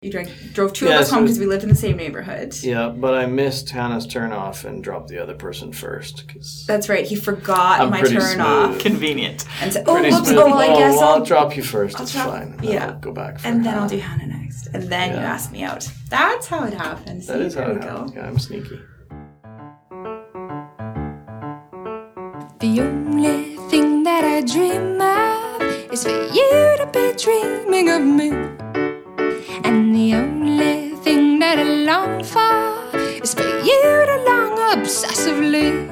You drank, drove two Yeah, of us so- home because we lived in the same neighborhood. Yeah, but I missed Hannah's turn off and dropped the other person first because That's right. He forgot I'm my pretty turn off. Convenient. and said, "Oh, pretty whoops! Oh, well, I oh, guess well, I'll." drop you 1st I'll it's drop- fine. yeah. I'll go back. For and then Hannah. I'll do Hannah next, and then you ask me out. That's how it happens. That See, is how it we go. happens. Yeah, I'm sneaky. The only thing that I dream of is for you to be dreaming of me. Long for is for you to long obsessively.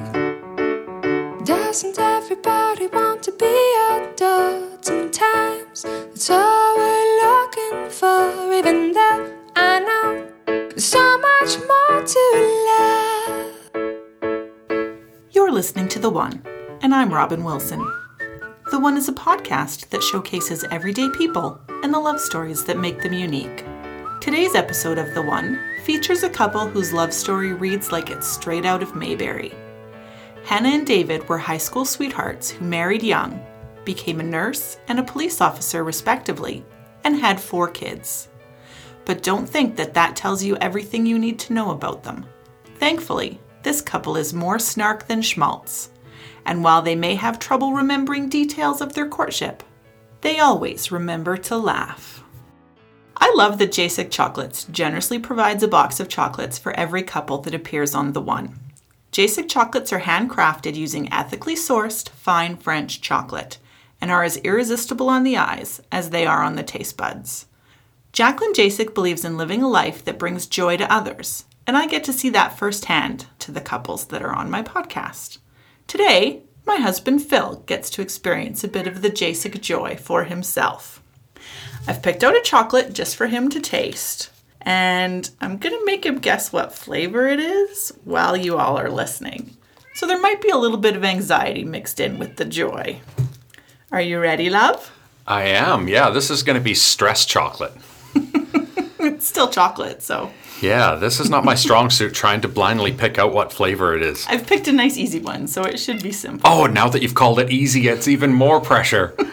Doesn't everybody want to be adored sometimes? That's all we're looking for, even though I know there's so much more to love. You're listening to The One, and I'm Robin Wilson. The One is a podcast that showcases everyday people and the love stories that make them unique. Today's episode of The One features a couple whose love story reads like it's straight out of Mayberry. Hannah and David were high school sweethearts who married young, became a nurse and a police officer, respectively, and had four kids. But don't think that that tells you everything you need to know about them. Thankfully, this couple is more snark than schmaltz, and while they may have trouble remembering details of their courtship, they always remember to laugh. I love that Jacek Chocolates generously provides a box of chocolates for every couple that appears on The One. Jacek chocolates are handcrafted using ethically sourced fine French chocolate and are as irresistible on the eyes as they are on the taste buds. Jacqueline Jacek believes in living a life that brings joy to others, and I get to see that firsthand to the couples that are on my podcast. Today, my husband Phil gets to experience a bit of the Jacek joy for himself. I've picked out a chocolate just for him to taste, and I'm gonna make him guess what flavor it is while you all are listening. So there might be a little bit of anxiety mixed in with the joy. Are you ready, love? I am. Yeah, this is going to be stress chocolate. It's still chocolate, so Yeah, this is not my strong suit trying to blindly pick out what flavor it is. I've picked a nice easy one, so it should be simple. Oh, now that you've called it easy, it's even more pressure.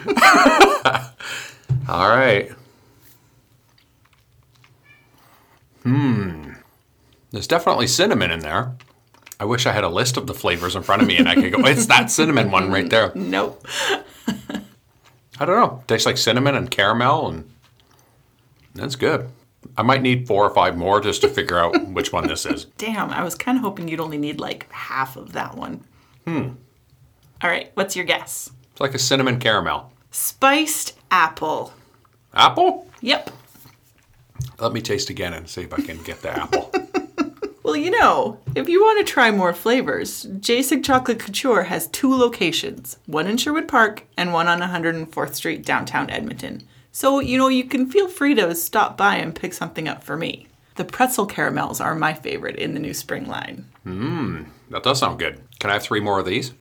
All right. Hmm. There's definitely cinnamon in there. I wish I had a list of the flavors in front of me and I could go, it's that cinnamon one right there. Nope. I don't know. Tastes like cinnamon and caramel, and that's good. I might need four or five more just to figure out which one this is. Damn, I was kind of hoping you'd only need like half of that one. Hmm. All right, what's your guess? It's like a cinnamon caramel. Spiced apple. Apple? Yep. Let me taste again and see if I can get the apple. Well, you know, if you want to try more flavors, Jacek Chocolate Couture has two locations one in Sherwood Park and one on 104th Street, downtown Edmonton. So, you know, you can feel free to stop by and pick something up for me. The pretzel caramels are my favorite in the new spring line. Mmm, that does sound good. Can I have three more of these?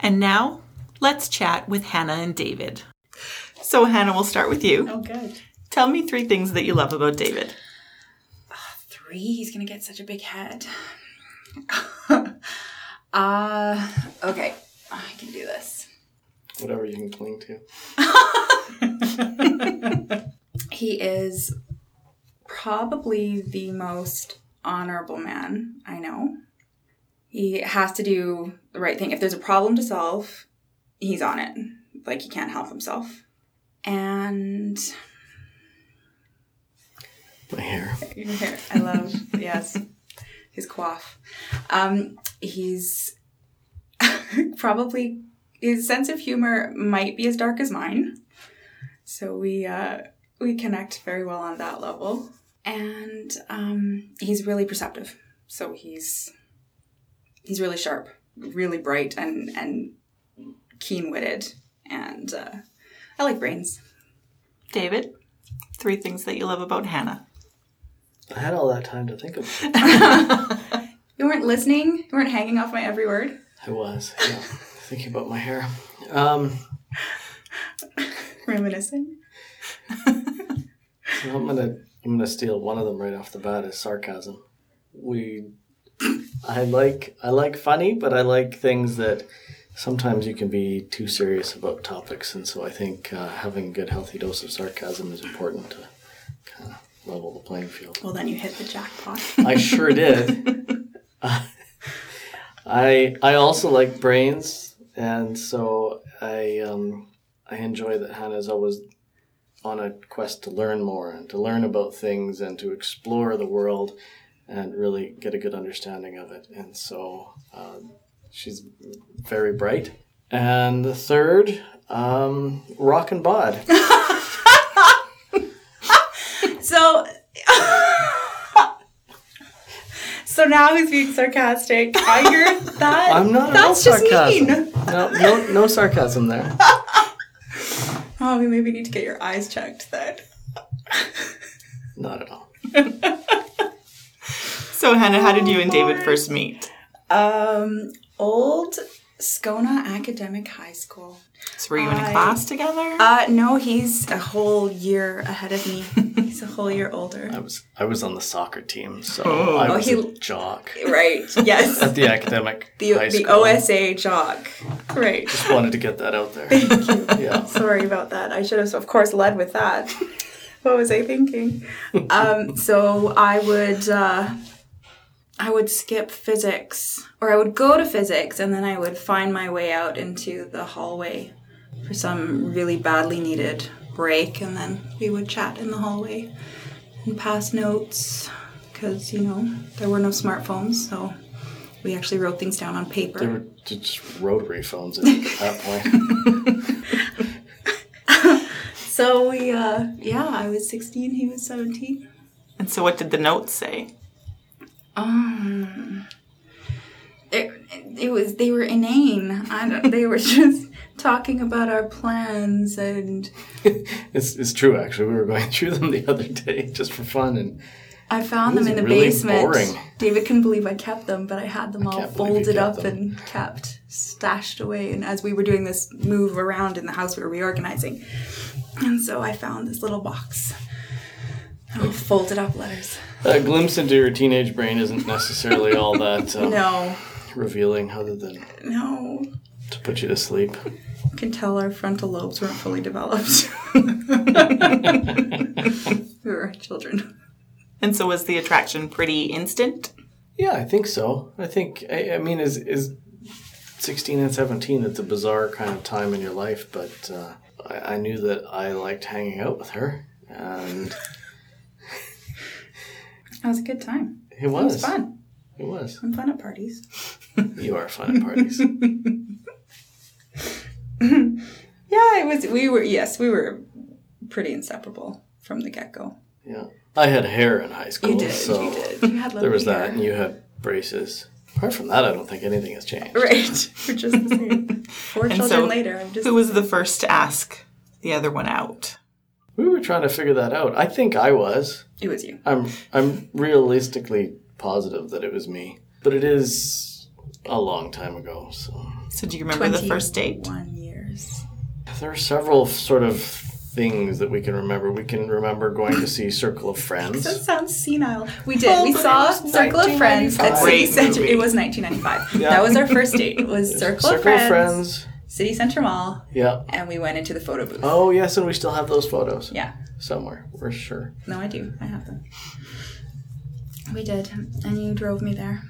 And now, let's chat with Hannah and David. So, Hannah, we'll start with you. Oh, good. Tell me three things that you love about David. Three. He's gonna get such a big head. uh okay. I can do this. Whatever you can cling to. He is probably the most honorable man I know. He has to do the right thing. If there's a problem to solve, he's on it. Like he can't help himself. And My hair. Your hair. I love yes his coif. Um, he's probably his sense of humor might be as dark as mine, so we uh, we connect very well on that level. And um, he's really perceptive, so he's he's really sharp, really bright, and and keen witted, and uh, I like brains. David, three things that you love about Hannah. I had all that time to think of it. You weren't listening. You weren't hanging off my every word. I was, yeah. Thinking about my hair. Um, Reminiscing. so I'm gonna I'm gonna steal one of them right off the bat is sarcasm. We I like I like funny, but I like things that sometimes you can be too serious about topics, and so I think uh, having a good healthy dose of sarcasm is important to kind of level the playing field. Well, then you hit the jackpot. I sure did. I I also like brains, and so I um, I enjoy that Hannah's always on a quest to learn more and to learn about things and to explore the world and really get a good understanding of it. And so um, she's very bright. And the third, um, rock and bod. So, so now he's being sarcastic. I hear that. I'm not at all That's just sarcasm. mean. No, no, no sarcasm there. Oh, we maybe need to get your eyes checked then. Not at all. So, Hannah, how did you and David first meet? Um, old Scona Academic High School. So, were you in a I- class together? Uh, no, he's a whole year ahead of me. he's a whole year older. I was I was on the soccer team, so Oh. I Oh, was he- a jock Right. Yes. at the academic The, high the school. OSA jock. Right. Just wanted to get that out there. Thank you. yeah. Sorry about that. I should have, of course, led with that. what was I thinking? Um, so I would, uh, I would skip physics, or I would go to physics, and then I would find my way out into the hallway for some really badly needed break, and then we would chat in the hallway and pass notes because you know there were no smartphones, so we actually wrote things down on paper. They were just rotary phones at that point. So we, uh, yeah, I was 16, he was 17. and so, what did the notes say? Um, it, it was, they were inane. I don't, they were just talking about our plans and It's, it's true, actually. We were going through them the other day just for fun, and I found them in the really basement. boring. David couldn't believe I kept them, but I had them all believe you folded up them. and kept stashed away. And as we were doing this move around in the house, we were reorganizing. And so I found this little box. Oh, folded up letters. A glimpse into your teenage brain isn't necessarily all that um, No, revealing, other than no. to put you to sleep. You can tell our frontal lobes weren't fully developed. we were children. And so, was the attraction pretty instant? Yeah, I think so. I think I, I mean, is is sixteen and seventeen? It's a bizarre kind of time in your life, but uh, I, I knew that I liked hanging out with her, and That was a good time. it It was, was fun. It was. I'm fun at parties. You are fun at parties. Yeah, it was. We were. Yes, we were pretty inseparable from the get go. yeah, I had hair in high school, You did. so you did. You had there was lovely that, and you had braces. Apart from that, I don't think anything has changed. Right. We're just the same. Four And children so, later, I'm just. Who was the first to ask the other one out? We were trying to figure that out. I think I was. It was you. I'm I'm realistically positive that it was me, but it is a long time ago. So So, do you remember the first date? One years. there are several sort of things that we can remember. We can remember going to see Circle of Friends. That sounds senile. We did. We saw Circle of Friends at 1995. City Great Center. movie. It was 1995. Yeah. That was our first date. It was Circle, Circle of, Friends, of Friends. City Center Mall, Yeah. and we went into the photo booth. Oh yes, and we still have those photos Yeah. somewhere. We're sure. No, I do. I have them. We did, and you drove me there.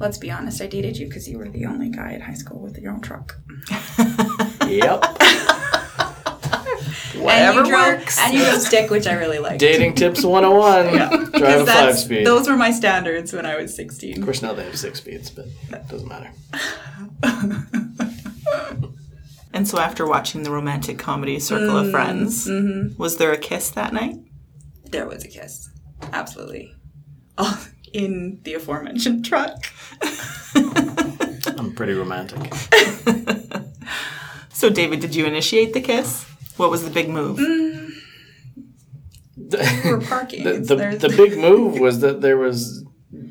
Let's be honest. I dated you because you were the only guy at high school with your own truck. Yep. Whatever and you drove, works. And you drove stick, which I really liked. Dating tips 101. Drive a 'Cause five speed. Those were my standards when I was 16. Of course, now they have six speeds, but that doesn't matter. And so, after watching the romantic comedy Circle of mm, Friends, mm-hmm. was there a kiss that night? There was a kiss. Absolutely. Oh, in the aforementioned truck. I'm pretty romantic. So, David, did you initiate the kiss? What was the big move? Mm. We're parking. the, the, the big move was that there was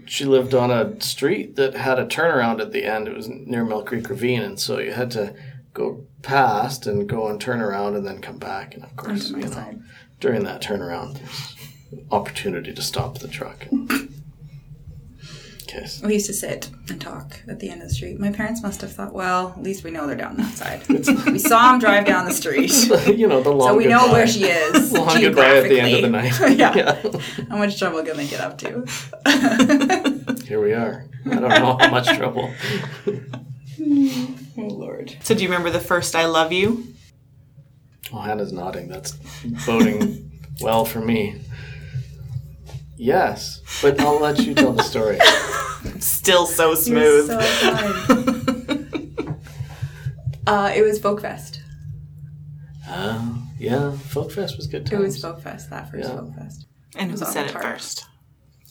she lived on a street that had a turnaround at the end it was near mill creek ravine and so you had to go past and go and turn around and then come back and of course you know side. during that turnaround there's opportunity to stop the truck We used to sit and talk at the end of the street. My parents must have thought, well, at least we know they're down that side. we saw him drive down the street. you know the long. So we know where she is. Long goodbye at the end of the night. geographically. yeah. How much trouble can they get up to? Here we are. I don't know how much trouble. Oh Lord. So do you remember the first I love you? Well, Hannah's nodding. That's boding well for me. Yes, but I'll let you tell the story. Still so smooth. You're smooth. so fun. uh, it was Folk Fest. Uh, yeah, Folk Fest was good too. It was Folk Fest, that first Yeah. Folk Fest. and who was on said it chart. first?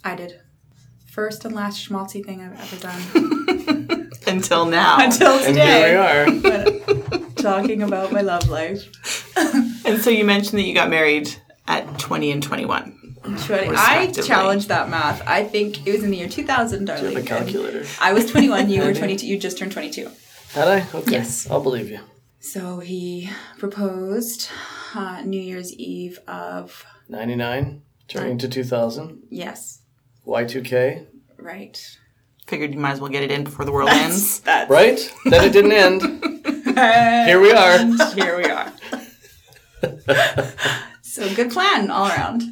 I did. First and last schmaltzy thing I've ever done. Until now. Until and here we today. are. Talking about my love life. and so you mentioned that you got married at 20 and 21. Twenty- I Respectively. challenged that math. I think it was in the year 2000, darling. The and calculator. I was 21, you were 22. You just turned 22. Had I? Okay. Yes. I'll believe you. So he proposed uh, New Year's Eve of, 99, turning to 2000. yes, Y2K. right. Figured you might as well get it in before the world ends. That's Right? then it didn't end. Here we are. Here we are. so good plan all around.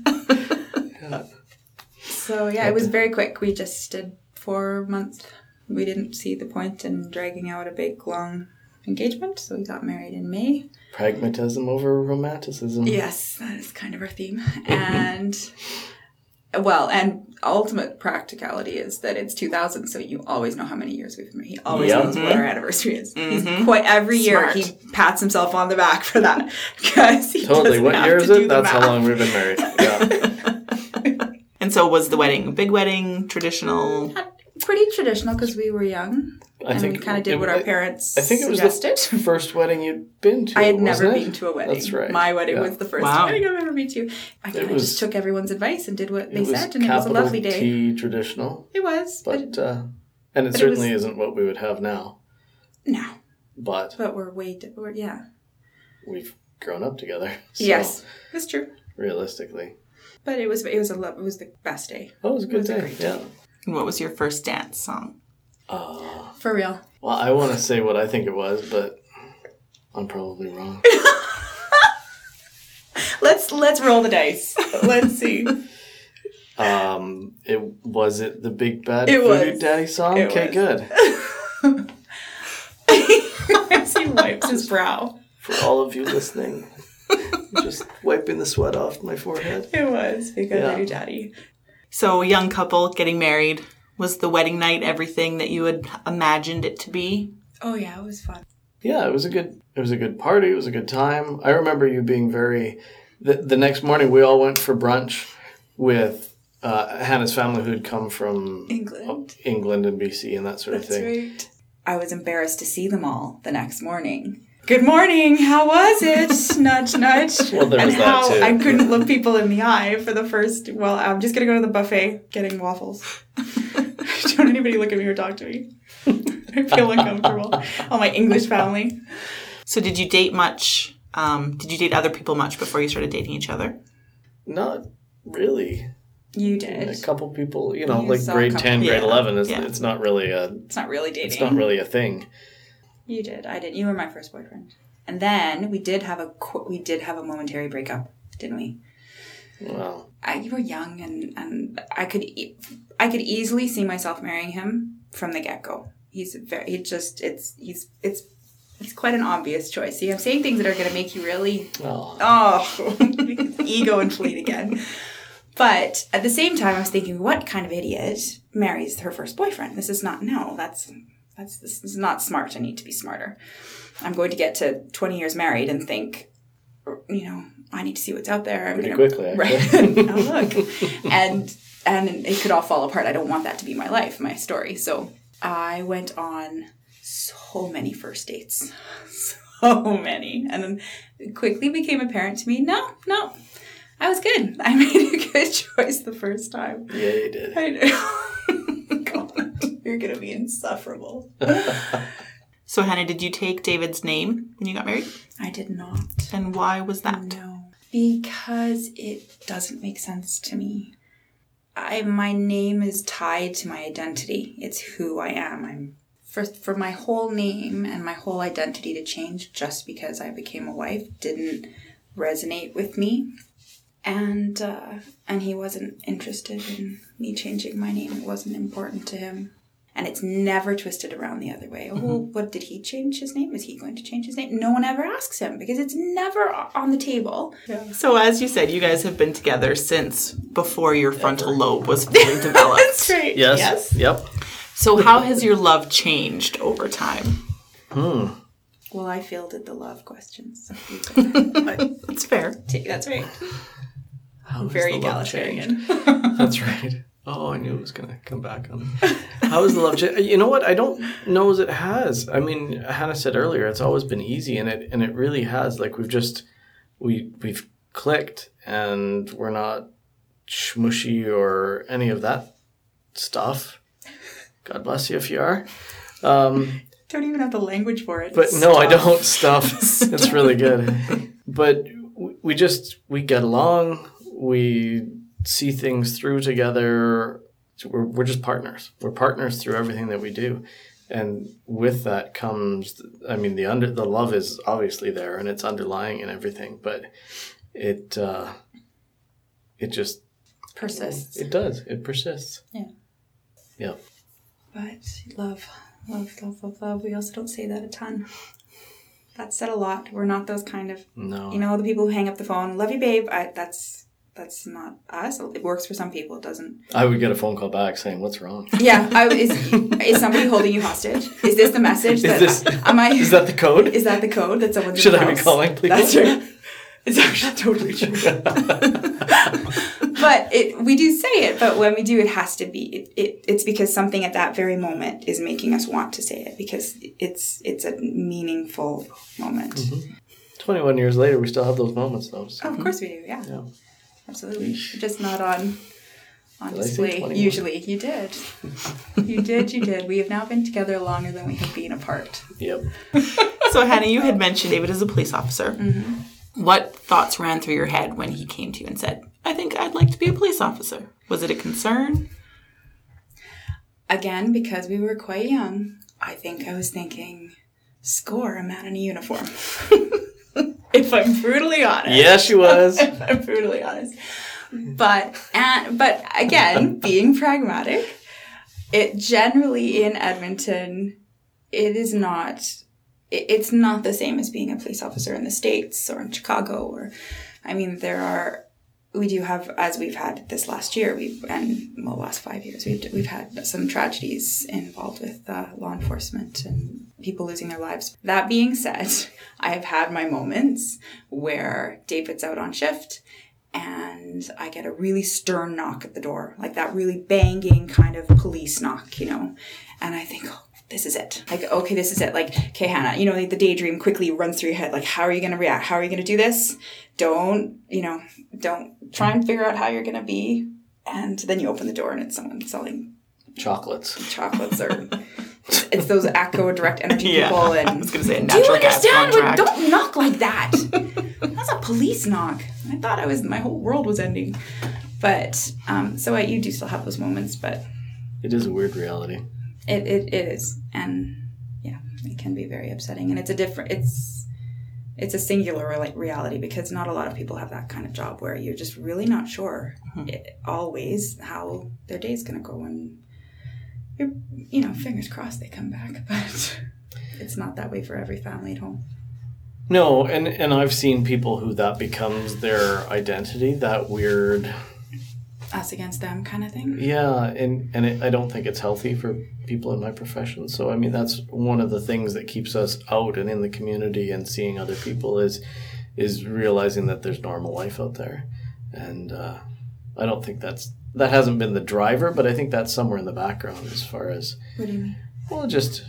So yeah, it was very quick. We just did four months. We didn't see the point in dragging out a big long engagement, so we got married in May. Pragmatism over romanticism. Yes, that is kind of our theme. And well, and ultimate practicality is that it's 2000, so you always know how many years we've been. He always Yep. knows what our mm-hmm. anniversary is. He's mm-hmm. quite every year Smart. he pats himself on the back for that because he Totally. What have year is it? the That's how long we've been married. Yeah. And so was the wedding a big wedding, traditional? Pretty traditional because we were young I and think we kind of did it- what our I- parents I think it was suggested. the first wedding you'd been to. I had never it? been to a wedding. That's right. My wedding Yeah. was the first Wow. wedding I've ever been to. I kind of just took everyone's advice and did what they said, and it was a lovely day. T traditional, It was, but, but uh, and it But it certainly was- isn't what we would have now. no, But but we're way, di- we're, yeah. we've grown up together. So yes, that's true. Realistically, But it was it was a lo- it was the best day oh, it was a good was a day. great yeah. And what was your first dance song? Uh, for real. well, I want to say what I think it was, but I'm probably wrong. Let's let's roll the dice. Let's see. Um, it was it the Big Bad It Voodoo was. Daddy song. It okay, was. good. As he wipes his brow. For all of you listening, just wiping the sweat off my forehead. It was because Yeah. I do daddy. So, young couple getting married. Was the wedding night everything that you had imagined it to be? Oh yeah, it was fun. Yeah, it was a good. It was a good party. It was a good time. I remember you being very. The, the next morning, we all went for brunch with uh, Hannah's family, who had come from England. England and BC and that sort of thing. right. I was embarrassed to see them all the next morning. Good morning. How was it? nudge, nudge. Well, there and was that how too. I couldn't look people in the eye for the first. Well, I'm just gonna go to the buffet getting waffles. Don't anybody look at me or talk to me. I feel uncomfortable. All my English family. So, did you date much? Um, did you date other people much before you started dating each other? Not really. You did. A couple people, you know, You like grade ten, grade Yeah, eleven. Is, yeah. It's not really a. It's not really dating. It's not really a thing. You did. I did. You were my first boyfriend. And then we did have a we did have a momentary breakup, didn't we? Well, I, you were young, and and I could e- I could easily see myself marrying him from the get go. He's very. He just it's he's it's it's quite an obvious choice. See, I'm saying things that are going to make you really well, oh ego inflate again. But at the same time, I was thinking, what kind of idiot marries her first boyfriend? This is not no. That's that's this is not smart. I need to be smarter. I'm going to get to 20 years married and think, you know, I need to see what's out there. I'm Pretty gonna, quickly, right? actually. now oh, look, and and it could all fall apart. I don't want that to be my life, my story. So I went on so many first dates, so many, and then it quickly became apparent to me, no, no, I was good. I made a good choice the first time. yeah, you did. I know. God, you're gonna be insufferable. So, Hannah, did you take David's name when you got married? I did not. And why was that? No, because it doesn't make sense to me. I my name is tied to my identity. It's who I am. I'm for for my whole name and my whole identity to change just because I became a wife didn't resonate with me. And uh, and he wasn't interested in me changing my name. It wasn't important to him. And it's never twisted around the other way. Oh, what did he change his name? Is he going to change his name? No one ever asks him because it's never on the table. So, as you said, you guys have been together since before your frontal lobe was fully developed. right. Yes. Yep. So, how has your love changed over time? Hmm. Well, I fielded the love questions. so That's fair. That's right. How has Very the love changed? egalitarian. That's right. Oh, I knew it was going to come back on. How is the love? You know what? I don't know as it has. I mean, Hannah said earlier, it's always been easy, and it and it really has. Like we've just we we've clicked, and we're not smushy or any of that stuff. God bless you if you are. Um, Don't even have the language for it. but no, I don't stuff. it's really good. But we just we get along. We see things through together. So we're we're just partners. We're partners through everything that we do, and with that comes, I mean, the under the love is obviously there and it's underlying in everything. But it uh, it just persists. it does it persists. Yeah. Yep. But love, love, love, love, love. We also don't say that a ton. That's said a lot. We're not those kind of, No. you know, the people who hang up the phone. Love you, babe. I, that's that's not us. It works for some people. It doesn't. I would get a phone call back saying, "What's wrong?" Yeah. I, is is somebody holding you hostage? Is this the message? That, this- am I? Is that the code? Is that the code that someone's in Should I be calling people? That's right. It's actually totally true. but it, we do say it, but when we do, it has to be. It, it, it's because something at that very moment is making us want to say it because it's it's a meaningful moment. Mm-hmm. Twenty-one years later, we still have those moments, though. so- Oh, of course we do. Yeah, Yeah. Absolutely. Just not on on Did display. Usually, you did. you did. You did. We have now been together longer than we have been apart. Yep. So, Hannah, you had mentioned David as a police officer. Mm-hmm. What thoughts ran through your head when he came to you and said, I think I'd like to be a police officer? Was it a concern? Again, because we were quite young, I think I was thinking, score a man in a uniform. if I'm brutally honest. Yeah, she was. if I'm brutally honest. But and but again, being pragmatic, it generally in Edmonton, it is not it- it's not the same as being a police officer in the States or in Chicago or I mean there are we do have as we've had this last year we've and well last five years we've we've had some tragedies involved with uh, law enforcement and people losing their lives. That being said, I have had my moments where David's out on shift and I get a really stern knock at the door, like that really banging kind of police knock, you know, and I think. Oh, this is it. Like, okay, this is it. Like, okay, Hannah, you know, like the daydream quickly runs through your head. Like, how are you going to react? How are you going to do this? Don't, you know, don't try and figure out how you're going to be. And then you open the door and it's someone selling Chocolates. chocolates or it's those Acco direct energy Yeah, people. I was gonna say a do you natural gas understand? Like, contract. don't knock like that. That's a police knock. I thought I was my whole world was ending. But um, so I, you do still have those moments, but It is a weird reality. It, it, it is and yeah it can be very upsetting and it's a different it's it's a singular like reality because not a lot of people have that kind of job where you're just really not sure mm-hmm. it, always how their day's going to go and you're you know fingers crossed they come back but it's not that way for every family at home No, and and I've seen people who that becomes their identity. That weird. Us against them kind of thing? Yeah, and and it, I don't think it's healthy for people in my profession. So I mean, that's one of the things that keeps us out and in the community and seeing other people is is realizing that there's normal life out there, and uh, I don't think that's that hasn't been the driver, but I think that's somewhere in the background as far as what do you mean? Well, just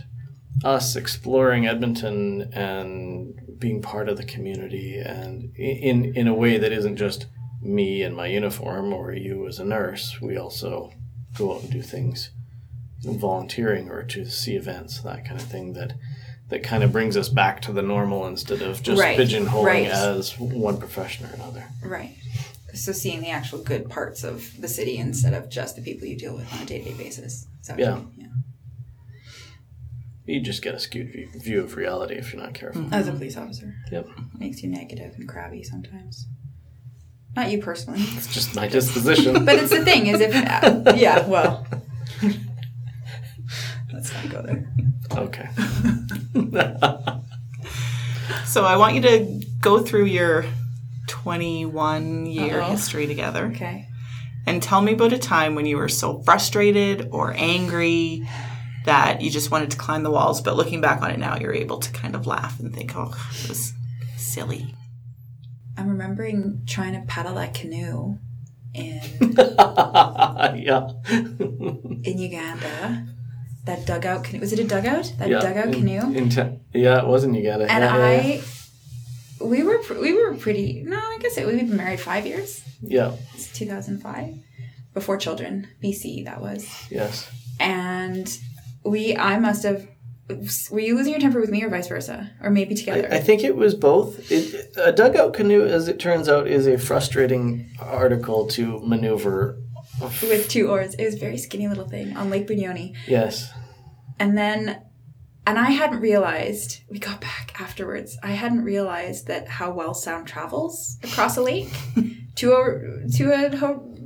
us exploring Edmonton and being part of the community, and in in a way that isn't just me in my uniform or you as a nurse. We also go out and do things, you know, volunteering or to see events, that kind of thing. That that kind of brings us back to the normal instead of just Right, pigeonholing right. as one profession or another. right So seeing the actual good parts of the city instead of just the people you deal with on a day to day basis. Is you Yeah. yeah. You just get a skewed view, view of reality if you're not careful. Mm-hmm. As a police officer, Yep. makes you negative and crabby sometimes. Not you personally, It's just my disposition. but it's the thing is if uh, yeah, well, let's not go there. okay. So I want you to go through your 21 year Uh-oh. history together Okay. and tell me about a time when you were so frustrated or angry that you just wanted to climb the walls, but looking back on it now, you're able to kind of laugh and think, oh, it was silly. I'm remembering trying to paddle that canoe in yeah. in Uganda. That dugout canoe was it a dugout? That yeah. dugout in- canoe. in yeah, it wasn't Uganda. and yeah, I, yeah, yeah. we were pr- we were pretty. No, I guess it, we've been married five years. Yeah. It's 2005, before children, BC. That was, Yes. and we. I must have. Were you losing your temper with me or vice versa, or maybe together? I think it was both. It, a dugout canoe, as it turns out, is a frustrating article to maneuver. with two oars. It was a very skinny little thing on Lake Bunyonyi. Yes. And then, and I hadn't realized, we got back afterwards, I hadn't realized that how well sound travels across a lake to a, to a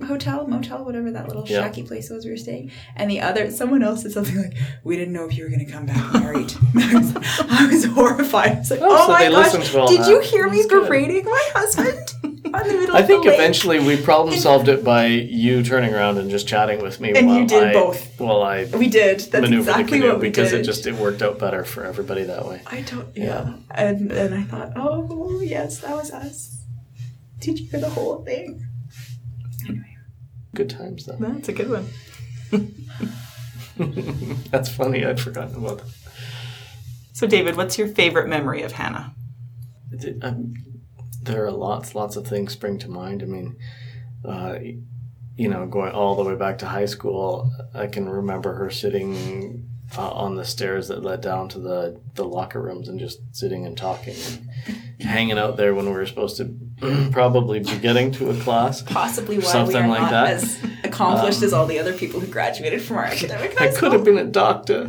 hotel, motel, whatever that little Yeah. shacky place was we were staying. And the other, someone else said something like, we didn't know if you were going to come back married. I, was, I was horrified. I was like, Oh, oh, so my gosh, listened to all did that. you hear me berating my husband? on the middle I think eventually we problem solved it by you turning around and just chatting with me. And while you did I, both. While I We did. That's maneuvered the exactly canoe what we because did. it just it worked out better for everybody that way. I don't. Yeah. And and I thought, oh yes, that was us. Did you hear the whole thing? Good times though. That's a good one. That's funny. I'd forgotten about that. So, David, what's your favorite memory of Hannah? Um, there are lots, lots of things spring to mind. I mean, uh, you know, going all the way back to high school, I can remember her sitting uh, on the stairs that led down to the, the locker rooms and just sitting and talking and hanging out there when we were supposed to probably be getting to a class. possibly why Something we are like not that. Um, as accomplished as all the other people who graduated from our academic high I could have been a doctor.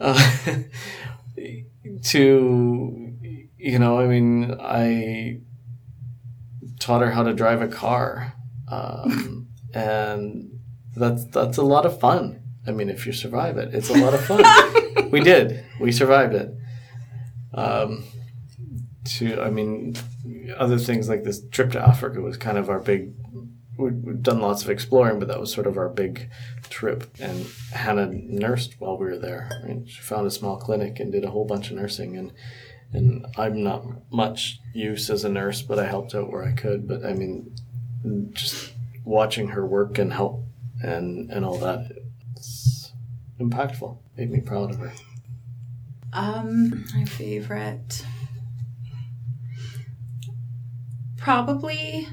uh, to you know, I mean, I taught her how to drive a car, um, and that's that's a lot of fun. I mean, if you survive it, it's a lot of fun. we did. We survived it. Um, to, I mean, other things like this trip to Africa was kind of our big. We'd, we'd done lots of exploring, but that was sort of our big trip. And Hannah nursed while we were there. Right? She found a small clinic and did a whole bunch of nursing. And and I'm not much use as a nurse, but I helped out where I could. But I mean, just watching her work and help and and all that, it's impactful. Made me proud of her. Um, my favorite, probably.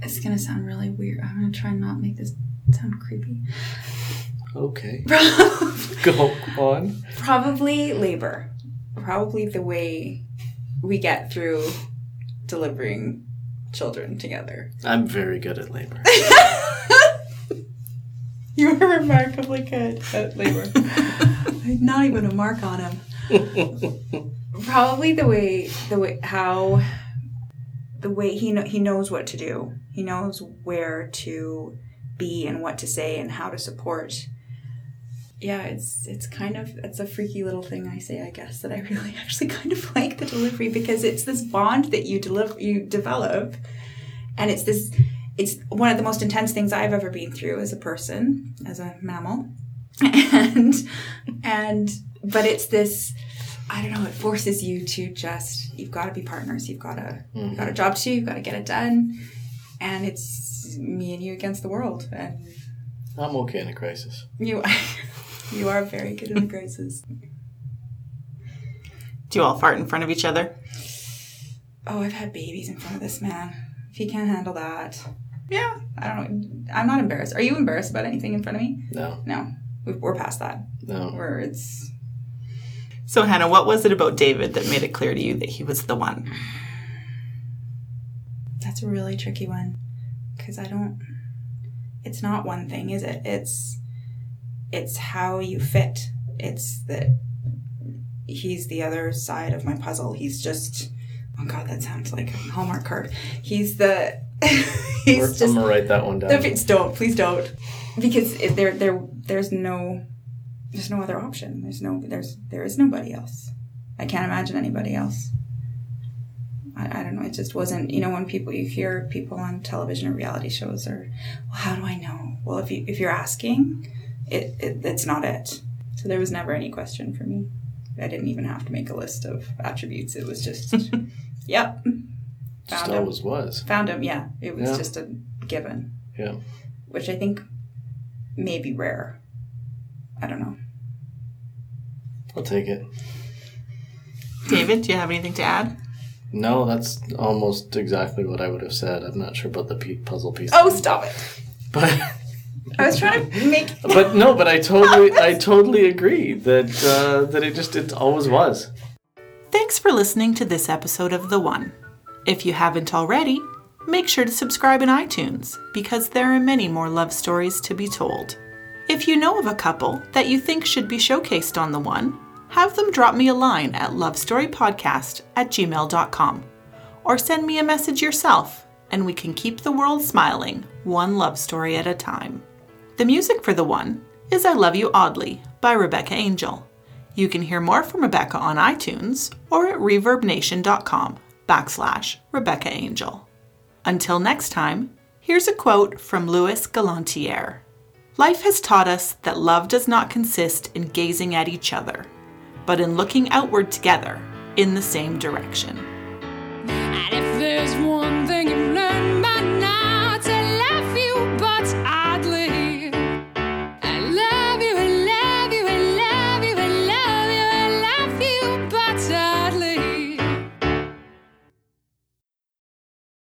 It's gonna sound really weird. I'm gonna try and not make this sound creepy. Okay, go on. Probably labor. Probably the way we get through delivering children together. I'm very good at labor. You were remarkably good at labor. Not even a mark on him. Probably the way, the way how, the way he know, he knows what to do. He knows where to be and what to say and how to support. Yeah, it's it's kind of it's a freaky little thing I say I guess that I really actually kind of like the delivery because it's this bond that you deliver you develop, and it's this it's one of the most intense things I've ever been through as a person, as a mammal. And and but it's this I don't know, it forces you to just you've got to be partners. You've got to you've got a mm-hmm. job to do, you've got to get it done. And it's me and you against the world. And I'm okay in a crisis. you you are very good in the crisis. Do you all fart in front of each other? Oh, I've had babies in front of this man. If he can't handle that. Yeah, I don't know. I'm not embarrassed. Are you embarrassed about anything in front of me? No, No. We- We're past that. no. where it's So, Hannah, what was it about David that made it clear to you that he was the one? That's a really tricky one because I don't. It's not one thing, is it? It's it's how you fit. It's that he's the other side of my puzzle. He's just. Oh God, that sounds like a Hallmark card. He's the. he's just. I'm gonna write that one down. If don't please don't because it, there there there's no there's no other option. There's no there's there is nobody else. I can't imagine anybody else. I, I don't know. It just wasn't. You know, when people you hear people on television or reality shows or, well, how do I know? Well, if you if you're asking, it, it it's not it. So there was never any question for me. I didn't even have to make a list of attributes. It was just, yep, Just found him. always was. Found him. Yeah, it was Yeah. just a given Yeah. which I think may be rare. I don't know. I'll take it. David, do you have anything to add? No, that's almost exactly what I would have said. I'm not sure about the pe- puzzle piece. Oh, stop it! But I was trying to make. but no, but I totally I totally agree that uh, that it just it always was. Thanks for listening to this episode of The One. If you haven't already, make sure to subscribe in iTunes because there are many more love stories to be told. If you know of a couple that you think should be showcased on The One, have them drop me a line at lovestorypodcast at gmail.com or send me a message yourself and we can keep the world smiling one love story at a time. The music for The One is I Love You Oddly by Rebecca Angel. You can hear more from Rebecca on iTunes or at reverbnation.com backslash Rebecca Angel. Until next time, here's a quote from Lewis Galantière Life has taught us that love does not consist in gazing at each other, but in looking outward together in the same direction.